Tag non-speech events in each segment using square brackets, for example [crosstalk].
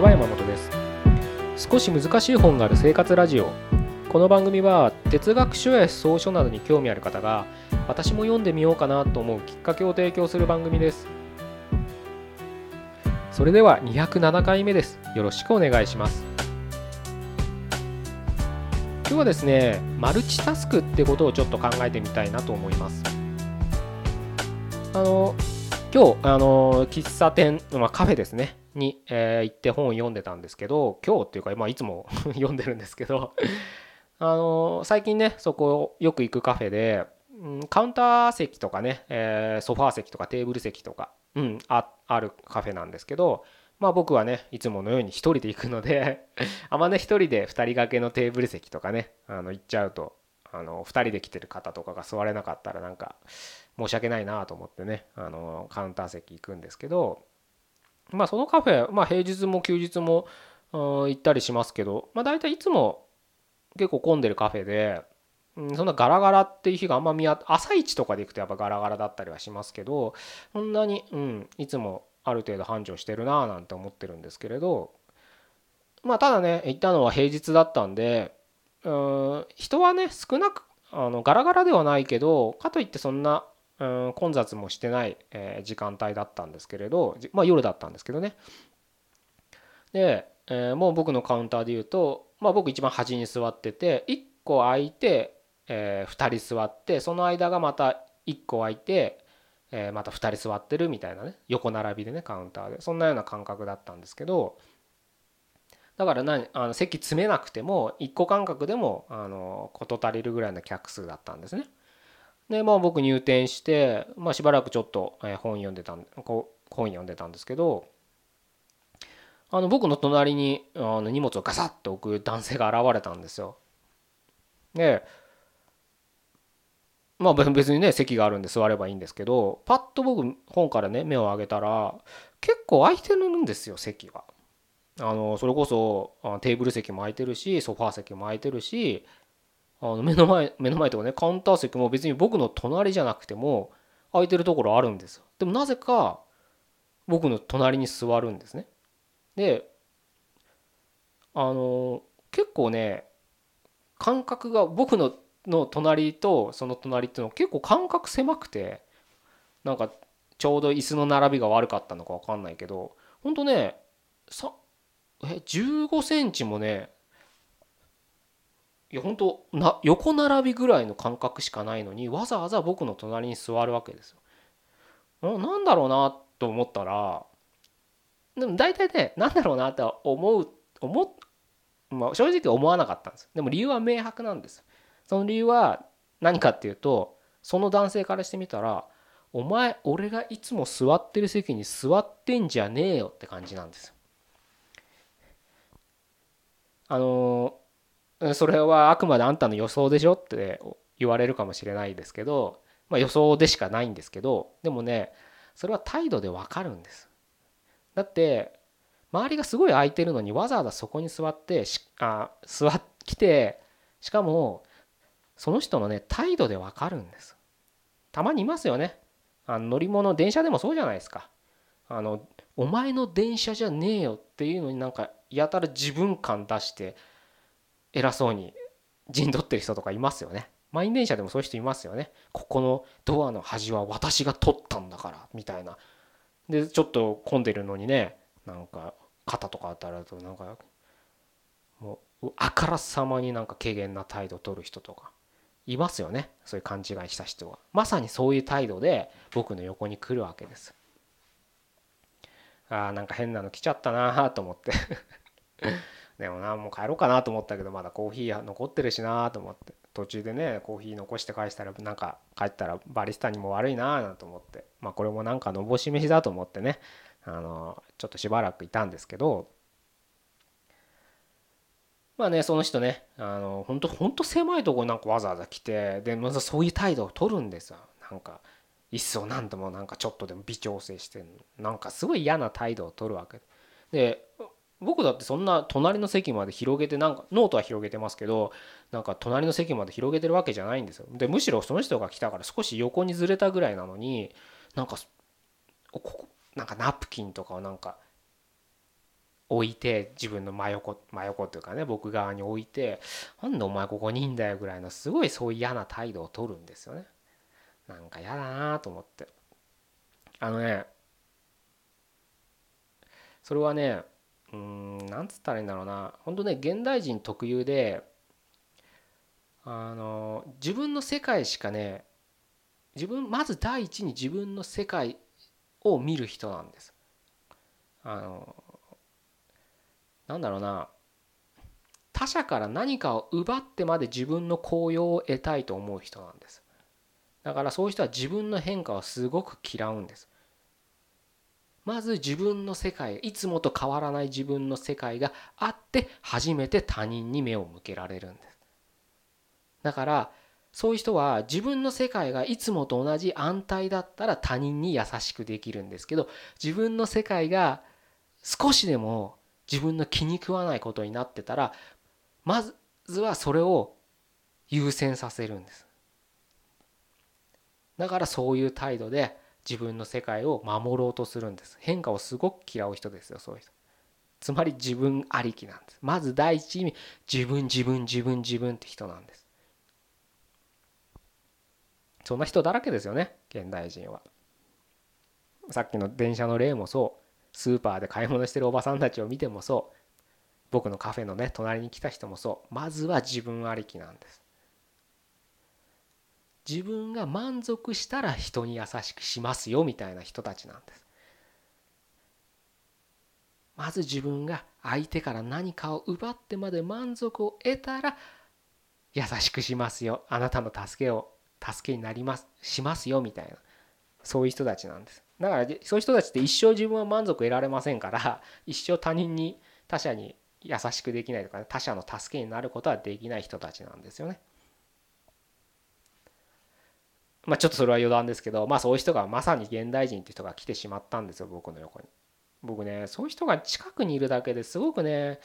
ちは山本です。少し難しい本がある生活ラジオ。この番組は哲学書や思想書などに興味ある方が私も読んでみようかなと思うきっかけを提供する番組です。それでは207回目です。よろしくお願いします。今日はですねマルチタスクってことをちょっと考えてみたいなと思います。あの今日あの喫茶店、まあ、カフェですね。に、え、行って本を読んでたんですけど今日っていうか、まあ、いつも [laughs] 読んでるんですけどあの最近ねそこよく行くカフェで、うん、カウンター席とかね、え、ソファー席とかテーブル席とか、うん、ああるカフェなんですけどまあ僕はねいつものように1人で行くので [laughs] あんまね1人で2人掛けのテーブル席とかねあの行っちゃうとあの2人で来てる方とかが座れなかったらなんか申し訳ないなと思ってねあのカウンター席行くんですけどまあそのカフェ、まあ、平日も休日も行ったりしますけど、まあ、大体いつも結構混んでるカフェで、うん、そんなガラガラっていう日があんま見当朝一とかで行くとやっぱガラガラだったりはしますけどそんなに、うん、いつもある程度繁盛してるなぁなんて思ってるんですけれどまあただね行ったのは平日だったんでうん人はね少なくあのガラガラではないけどかといってそんなうん混雑もしてない、え、時間帯だったんですけれどまあ夜だったんですけどねで、え、もう僕のカウンターで言うと、まあ、僕一番端に座ってて1個空いて、え、2人座ってその間がまた1個空いて、え、また2人座ってるみたいなね横並びでねカウンターでそんなような感覚だったんですけどだから何あの席詰めなくても1個間隔でもあの事足りるぐらいの客数だったんですね。でまあ僕入店して、まあ、しばらくちょっと本読んでたんこ本読んでたんですけどあの僕の隣にあの荷物をガサッと置く男性が現れたんですよ。でまあ別にね席があるんで座ればいいんですけどパッと僕本からね目を上げたら結構空いてるんですよ席が。あのそれこそテーブル席も空いてるしソファー席も空いてるしあの目の前目の前とかねカウンター席も別に僕の隣じゃなくても空いてるところあるんですよ。でもなぜか僕の隣に座るんですね。であの結構ね感覚が僕のの隣とその隣っていうのは結構間隔狭くてなんかちょうど椅子の並びが悪かったのか分かんないけどほんとねさえ15センチもねいや本当な横並びぐらいの感覚しかないのにわざわざ僕の隣に座るわけですよ。なんだろうなと思ったらでも大体ねなんだろうなと思う思まあ、正直思わなかったんです。でも理由は明白なんですその理由は何かっていうとその男性からしてみたらお前俺がいつも座ってる席に座ってんじゃねえよって感じなんですあのそれはあくまであんたの予想でしょって言われるかもしれないですけど、まあ、予想でしかないんですけどでもねそれは態度でわかるんです。だって周りがすごい空いてるのにわざわざそこに座ってあ座ってきてしかもその人のね態度でわかるんです。たまにいますよね。あの乗り物電車でもそうじゃないですか。あのお前の電車じゃねえよっていうのになんかやたら自分感出して偉そうに陣取ってる人とかいますよね。満員電車でもそういう人いますよね。ここのドアの端は私が取ったんだからみたいな。でちょっと混んでるのにねなんか肩とか当たるとなんかもうあからさまになんか軽減な態度を取る人とかいますよね。そういう勘違いした人は。まさにそういう態度で僕の横に来るわけです。あーなんか変なの来ちゃったなと思って。でもなもう帰ろうかなと思ったけどまだコーヒー残ってるしなと思って。途中でねコーヒー残して返したらなんか帰ったらバリスタにも悪いななんて思って。まあこれもなんかのぼし飯だと思ってね。あのちょっとしばらくいたんですけど。まあねその人ねあの本当本当狭いとこになんかわざわざ来てでまずそういう態度を取るんですよ。なんか椅子を何度もなんかちょっとでも微調整してなんかすごい嫌な態度を取るわけ。で僕だってそんな隣の席まで広げてなんかノートは広げてますけどなんか隣の席まで広げてるわけじゃないんですよ。でむしろその人が来たから少し横にずれたぐらいなのになんかここなんかナプキンとかをなんか置いて自分の真横真横というかね僕側に置いてなんでお前ここにいんだよぐらいのすごいそういう嫌な態度を取るんですよね。なんか嫌だなと思って。あのねそれはねうんなんつったらいいんだろうな。本当ね現代人特有であの自分の世界しかね自分まず第一に自分の世界を見る人なんです。あのなんだろうな。他者から何かを奪ってまで自分の高揚を得たいと思う人なんです。だからそういう人は自分の変化をすごく嫌うんです。まず自分の世界いつもと変わらない自分の世界があって初めて他人に目を向けられるんです。だからそういう人は自分の世界がいつもと同じ安泰だったら他人に優しくできるんですけど自分の世界が少しでも自分の気に食わないことになってたらまずはそれを優先させるんです。だからそういう態度で自分の世界を守ろうとするんです。変化をすごく嫌う人ですよそういう人。つまり自分ありきなんです。まず第一に自分自分自分自分って人なんです。そんな人だらけですよね現代人は。さっきの電車の例もそう。スーパーで買い物してるおばさんたちを見てもそう。僕のカフェのね隣に来た人もそう。まずは自分ありきなんです。自分が満足したら人に優しくしますよみたいな人たちなんです。まず自分が相手から何かを奪ってまで満足を得たら優しくしますよ。あなたの助けを助けになりますしますよみたいな。そういう人たちなんです。だからそういう人たちって一生自分は満足得られませんから [laughs] 一生他人に他者に優しくできないとか、他者の助けになることはできない人たちなんですよね。まあちょっとそれは余談ですけどまあそういう人がまさに現代人って人が来てしまったんですよ僕の横に。僕ねそういう人が近くにいるだけですごくね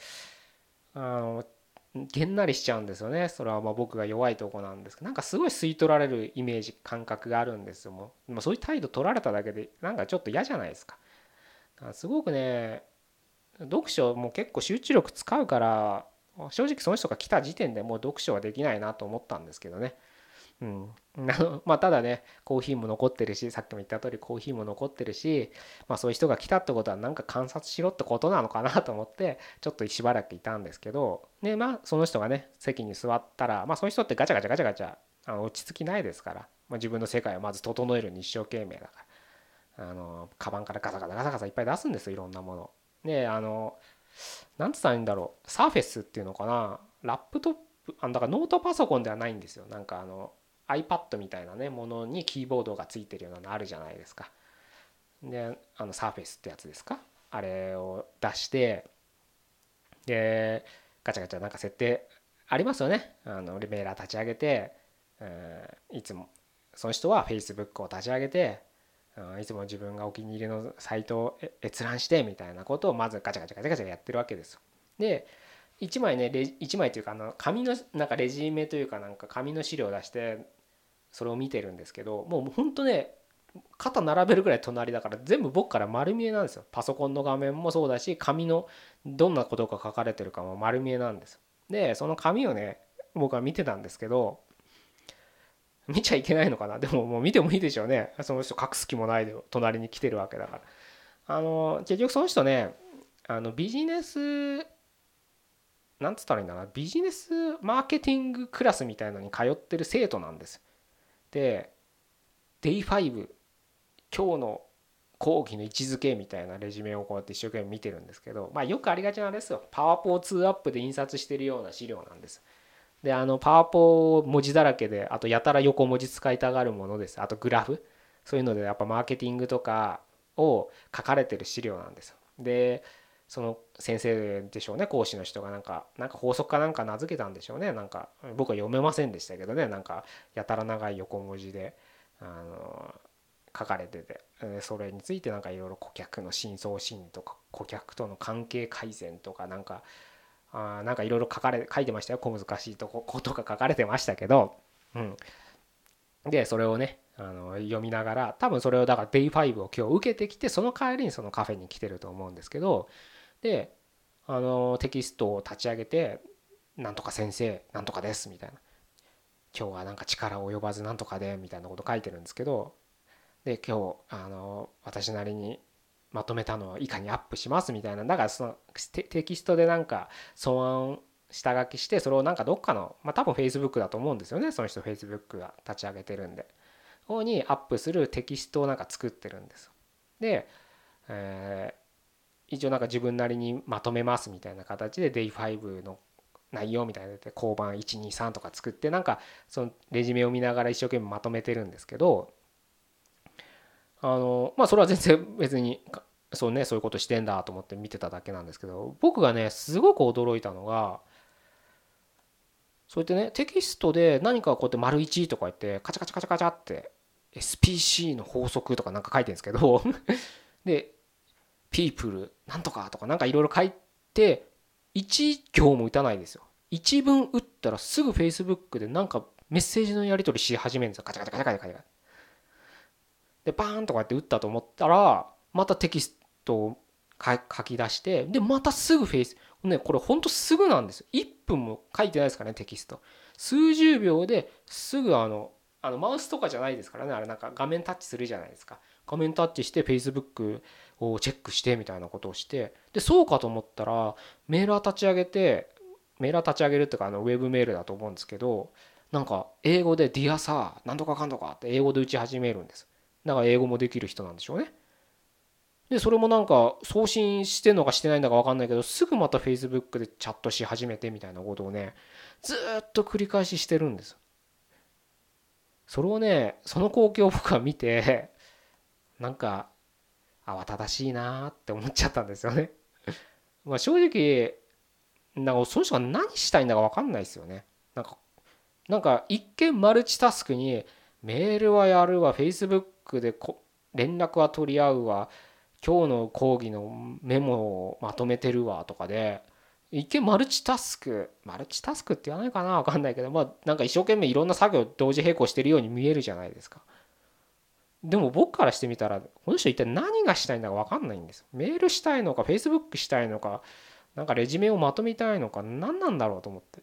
あのげんなりしちゃうんですよね。それはまあ僕が弱いとこなんですけどなんかすごい吸い取られるイメージ感覚があるんですよ。もう、まあ、そういう態度取られただけでなんかちょっと嫌じゃないですか。すごくね読書も結構集中力使うから正直その人が来た時点でもう読書はできないなと思ったんですけどね。うん、[laughs] まあただねコーヒーも残ってるしさっきも言った通りコーヒーも残ってるし、まあ、そういう人が来たってことはなんか観察しろってことなのかなと思ってちょっとしばらくいたんですけどでまあその人がね席に座ったらまあそういう人ってガチャガチャガチャガチャあの落ち着きないですから、まあ、自分の世界をまず整えるに一生懸命だからあのカバンからガサガサガサガサいっぱい出すんですよいろんなもの。であの何て言ったらいいんだろうサーフェスっていうのかなラップトップあだからノートパソコンではないんですよなんかあの iPad みたいなねものにキーボードがついてるようなのあるじゃないですか。であのサーフェスってやつですか？あれを出してでガチャガチャなんか設定ありますよねあのメーラー立ち上げて、え、いつもその人は Facebook を立ち上げていつも自分がお気に入りのサイトを閲覧してみたいなことをまずガチャガチャガチャガチャやってるわけですよ。で1枚ね1枚というかあの紙のなんかレジメというかなんか紙の資料を出してそれを見てるんですけどもうほんとね肩並べるぐらい隣だから全部僕から丸見えなんですよ。パソコンの画面もそうだし紙のどんなことが書かれてるかも丸見えなんですでその紙をね僕は見てたんですけど見ちゃいけないのかな？でももう見てもいいでしょうね。その人隠す気もないで隣に来てるわけだから。あの結局その人ねあのビジネスなんつったらいいんだな？ビジネスマーケティングクラスみたいのに通ってる生徒なんですで Day5 今日の講義の位置づけみたいなレジュメをこうやって一生懸命見てるんですけどまあよくありがちなんですよ。パワポを2アップで印刷してるような資料なんです。であのパワポ文字だらけであとやたら横文字使いたがるものです。あとグラフ。そういうのでやっぱマーケティングとかを書かれてる資料なんですよ。でその先生でしょうね講師の人がなんかなんか法則かなんか名付けたんでしょうね。なんか僕は読めませんでしたけどね。なんかやたら長い横文字であの書かれてて。それについてなんかいろいろ顧客の深層心理とか顧客との関係改善とかなんかあなんかいろいろ書かれ書いてましたよ。小難しいとこことか書かれてましたけど、うん、でそれをねあの読みながら多分それをだから Day5 を今日受けてきてその帰りにそのカフェに来てると思うんですけどであのテキストを立ち上げて「なんとか先生なんとかです」みたいな「今日はなんか力及ばずなんとかで」みたいなこと書いてるんですけどで今日あの私なりにまとめたのを以下にアップしますみたいな。だからそのテキストでなんか草案下書きしてそれをなんかどっかのまあ多分 Facebook だと思うんですよね。その人 Facebook が立ち上げてるんで。方にアップするテキストをなんか作ってるんです。で、えー、一応なんか自分なりにまとめますみたいな形で Day5 の内容みたいなで交番123とか作ってなんかそのレジュメを見ながら一生懸命まとめてるんですけどあのまあそれは全然 [laughs] 別にそうねそういうことしてんだと思って見てただけなんですけど僕がねすごく驚いたのがそうやってねテキストで何かこうやって丸1とか言ってカチャカチャカチャカチャって SPC の法則とかなんか書いてるんですけど [laughs] で people なんとかとかなんかいろいろ書いて1行も打たないですよ。1文打ったらすぐ Facebook でなんかメッセージのやり取りし始めるんですよ。カチャカチャカチャカチャカチャでバーンとかやって打ったと思ったらまたテキストを書き出してでまたすぐフェイスねこれほんとすぐなんですよ1分も書いてないですからねテキスト数十秒ですぐあのあのマウスとかじゃないですからねあれなんか画面タッチするじゃないですか画面タッチして Facebook をチェックしてみたいなことをしてでそうかと思ったらメールは立ち上げてメールは立ち上げるっていうかあのウェブメールだと思うんですけどなんか英語で「Dear さなんとかかんとか」って英語で打ち始めるんです。だから英語もできる人なんでしょうね。でそれもなんか送信してんのかしてないんだか分かんないけどすぐまた Facebook でチャットし始めてみたいなことをねずっと繰り返ししてるんです。それをねその光景を僕は見てなんか慌ただしいなって思っちゃったんですよね。[laughs] まあ正直なんかその人が何したいんだか分かんないですよね。なんかなんか一見マルチタスクにメールはやるわ Facebook でこ連絡は取り合うわ今日の講義のメモをまとめてるわとかで一見マルチタスクマルチタスクって言わないかな分かんないけどまあなんか一生懸命いろんな作業同時並行してるように見えるじゃないですか。でも僕からしてみたらこの人一体何がしたいんだか分かんないんです。メールしたいのか Facebook したいのかなんかレジュメをまとめたいのか何なんだろうと思って。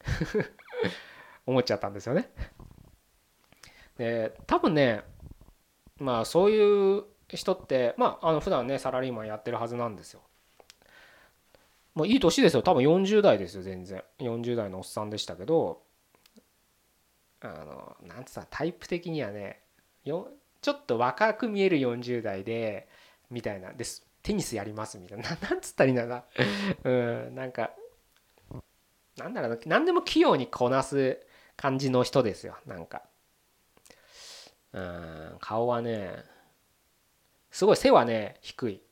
[laughs] 思っちゃったんですよね。で多分ねまあそういう人ってまああの普段ねサラリーマンやってるはずなんですよ。もういい年ですよ。多分40代ですよ全然。40代のおっさんでしたけどあのなんつったタイプ的にはねよちょっと若く見える40代でみたいな。です。テニスやりますみたいな。[laughs] なんつったらいいんだな。うんなんかなんだろう何でも器用にこなす感じの人ですよ。なんか。うん顔はねすごい背はね低い。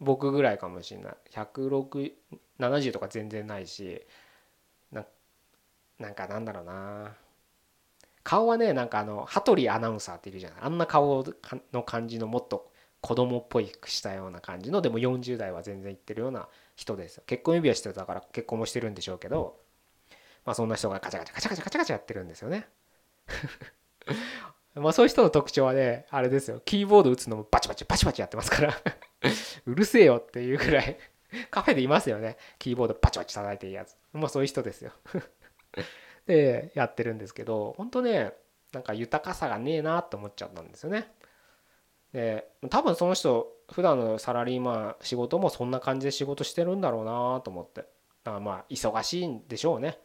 僕ぐらいかもしれない。1670とか全然ないしななんかなんだろうな。顔はねなんかあの羽鳥アナウンサーっているじゃないあんな顔の感じのもっと子供っぽいしたような感じのでも40代は全然いってるような人です結婚指輪してたから結婚もしてるんでしょうけどまあそんな人がカチャカチャカチャカチャカチャカチャやってるんですよね [laughs] まあそういう人の特徴はね、あれですよ。キーボード打つのもバチバチバチバチやってますから [laughs] うるせえよっていうぐらいカフェでいますよね。キーボードバチバチ叩いていいやつ。まあそういう人ですよで、やってるんですけど、本当ね、なんか豊かさがねえなって思っちゃったんですよね。で、多分その人、普段のサラリーマン仕事もそんな感じで仕事してるんだろうなと思って。だからまあ忙しいんでしょうね。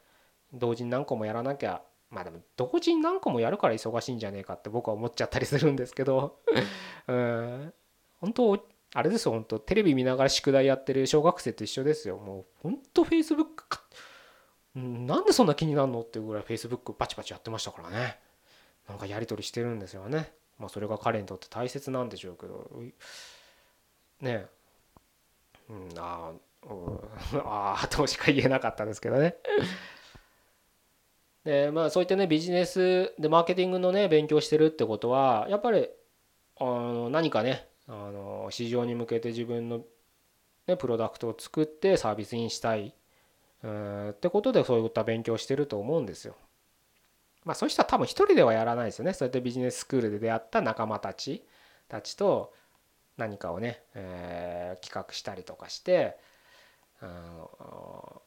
同時に何個もやらなきゃまあでも同時に何個もやるから忙しいんじゃねえかって僕は思っちゃったりするんですけど [laughs] うん本当あれですよ本当テレビ見ながら宿題やってる小学生と一緒ですよもう本当フェイスブックなんでそんな気になるのっていうぐらいフェイスブックパチパチやってましたからね。なんかやり取りしてるんですよね。まあそれが彼にとって大切なんでしょうけど。ね。えうんあ [laughs] あああとしか言えなかったですけどね。でまあそういったねビジネスでマーケティングのね勉強してるってことはやっぱりあの何かねあの市場に向けて自分の、ね、プロダクトを作ってサービスにしたい。ってことでそういった勉強してると思うんですよ。まあそういう人は多分一人ではやらないですよね。そうやってビジネススクールで出会った仲間たちたちと何かをね、えー、企画したりとかしてあの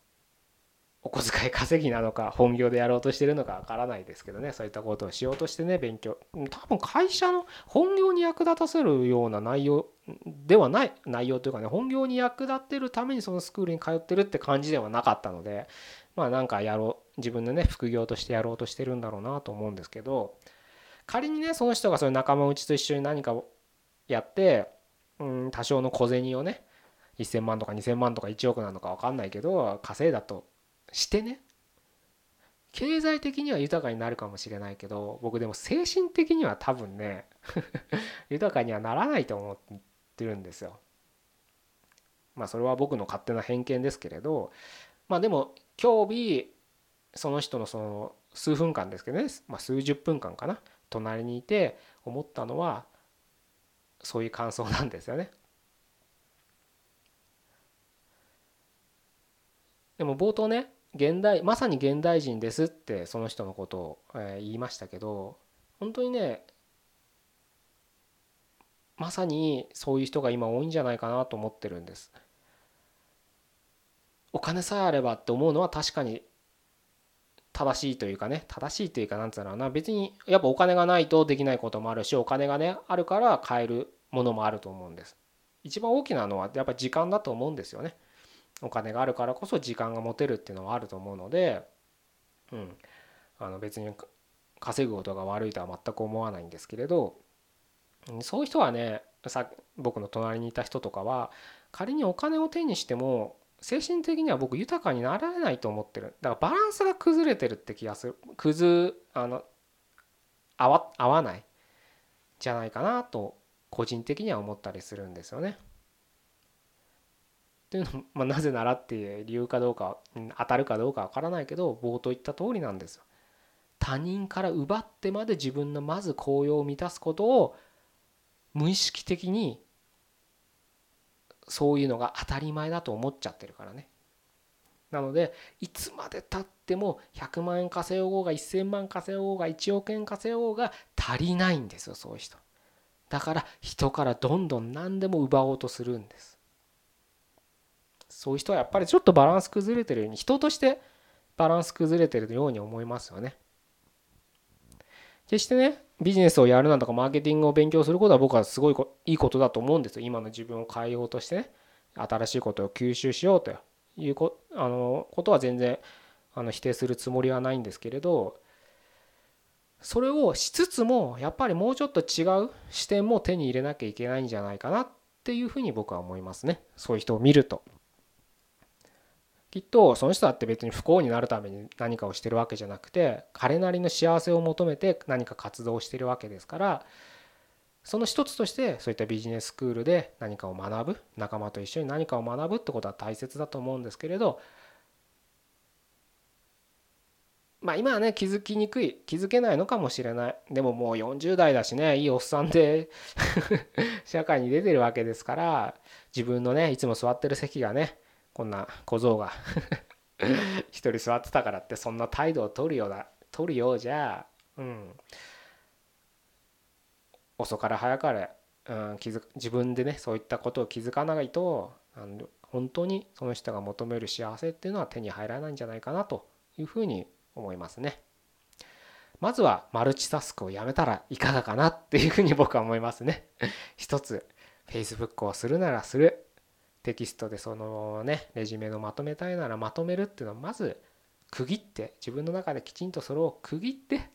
お小遣い稼ぎなのか本業でやろうとしてるのかわからないですけどね。そういったことをしようとしてね勉強。多分会社の本業に役立たせるような内容ではない内容というかね本業に役立ってるためにそのスクールに通ってるって感じではなかったのでまあなんかやろう自分でね副業としてやろうとしてるんだろうなと思うんですけど仮にねその人がそういう仲間内と一緒に何かをやってうん多少の小銭をね1000万とか2000万とか1億なのか分かんないけど稼いだとしてね経済的には豊かになるかもしれないけど僕でも精神的には多分ね [laughs] 豊かにはならないと思ってるんですよ。まあそれは僕の勝手な偏見ですけれどまあでも今日日その人のその数分間ですけどね、まあ、数十分間かな隣にいて思ったのはそういう感想なんですよね。でも冒頭ね現代まさに現代人ですってその人のことを、え言いましたけど本当にねまさにそういう人が今多いんじゃないかなと思ってるんです。お金さえあればって思うのは確かに正しいというかね正しいというかなんつうのかな別にやっぱお金がないとできないこともあるしお金がねあるから買えるものもあると思うんです。一番大きなのはやっぱり時間だと思うんですよね。お金があるからこそ時間が持てるっていうのはあると思うので、うん、あの別に稼ぐことが悪いとは全く思わないんですけれどそういう人はねさ僕の隣にいた人とかは仮にお金を手にしても精神的には僕豊かになられないと思ってる。だからバランスが崩れてるって気がする。崩あの合わ合わないじゃないかなと個人的には思ったりするんですよね。というのも、まあ、なぜならっていう理由かどうか当たるかどうかわからないけど冒頭言った通りなんですよ。他人から奪ってまで自分のまず効用を満たすことを無意識的にそういうのが当たり前だと思っちゃってるからね。なのでいつまでたっても100万円稼ごうが1000万稼ごうが1億円稼ごうが足りないんですよそういう人。だから人からどんどん何でも奪おうとするんです。そういう人はやっぱりちょっとバランス崩れてるように人としてバランス崩れてるように思いますよね。決してねビジネスをやるなんとかマーケティングを勉強することは僕はすごいいいことだと思うんですよ今の自分を変えようとしてね新しいことを吸収しようというこあのことは全然あの否定するつもりはないんですけれどそれをしつつもやっぱりもうちょっと違う視点も手に入れなきゃいけないんじゃないかなっていうふうに僕は思いますねそういう人を見ると。きっとその人だって別に不幸になるために何かをしてるわけじゃなくて彼なりの幸せを求めて何か活動してるわけですからその一つとしてそういったビジネススクールで何かを学ぶ仲間と一緒に何かを学ぶってことは大切だと思うんですけれどまあ今はね気づきにくい気づけないのかもしれない。でももう40代だしねいいおっさんで [laughs] 社会に出てるわけですから自分のねいつも座ってる席がねこんな小僧が [laughs] 一人座ってたからってそんな態度を取るようだ取るようじゃうん遅から早かれ、うん、気づ自分でねそういったことを気づかないとあの本当にその人が求める幸せっていうのは手に入らないんじゃないかなというふうに思いますね。まずはマルチタスクをやめたらいかがかなっていうふうに僕は思いますね。一つ Facebook をするならするテキストでそのねレジュメのまとめたいならまとめるっていうのはまず区切って自分の中できちんとそれを区切って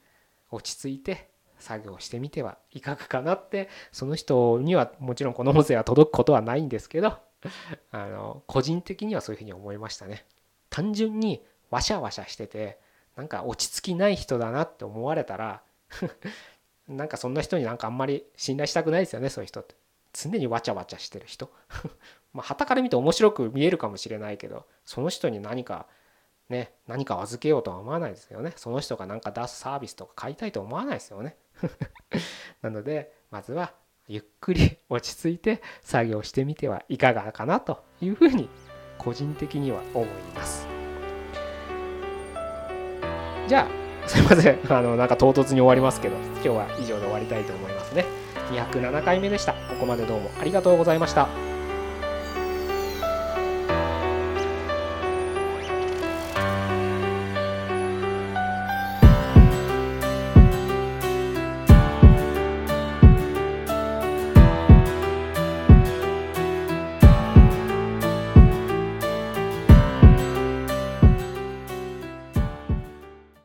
落ち着いて作業してみてはいかがかなってその人にはもちろんこの音声は届くことはないんですけど [laughs] あの個人的にはそういうふうに思いましたね。単純にわしゃわしゃしててなんか落ち着きない人だなって思われたら [laughs] なんかそんな人になんかあんまり信頼したくないですよねそういう人って。常にわちゃわちゃしてる人。[laughs] まあ旗から見て面白く見えるかもしれないけどその人に何かね何か預けようとは思わないですよね。その人が何か出すサービスとか買いたいと思わないですよね。[laughs] なのでまずはゆっくり [laughs] 落ち着いて作業してみてはいかがかなというふうに個人的には思います。じゃあすいません。[laughs] あのなんか唐突に終わりますけど今日は以上で終わりたいと思いますね。207回目でした。ここまでどうもありがとうございました。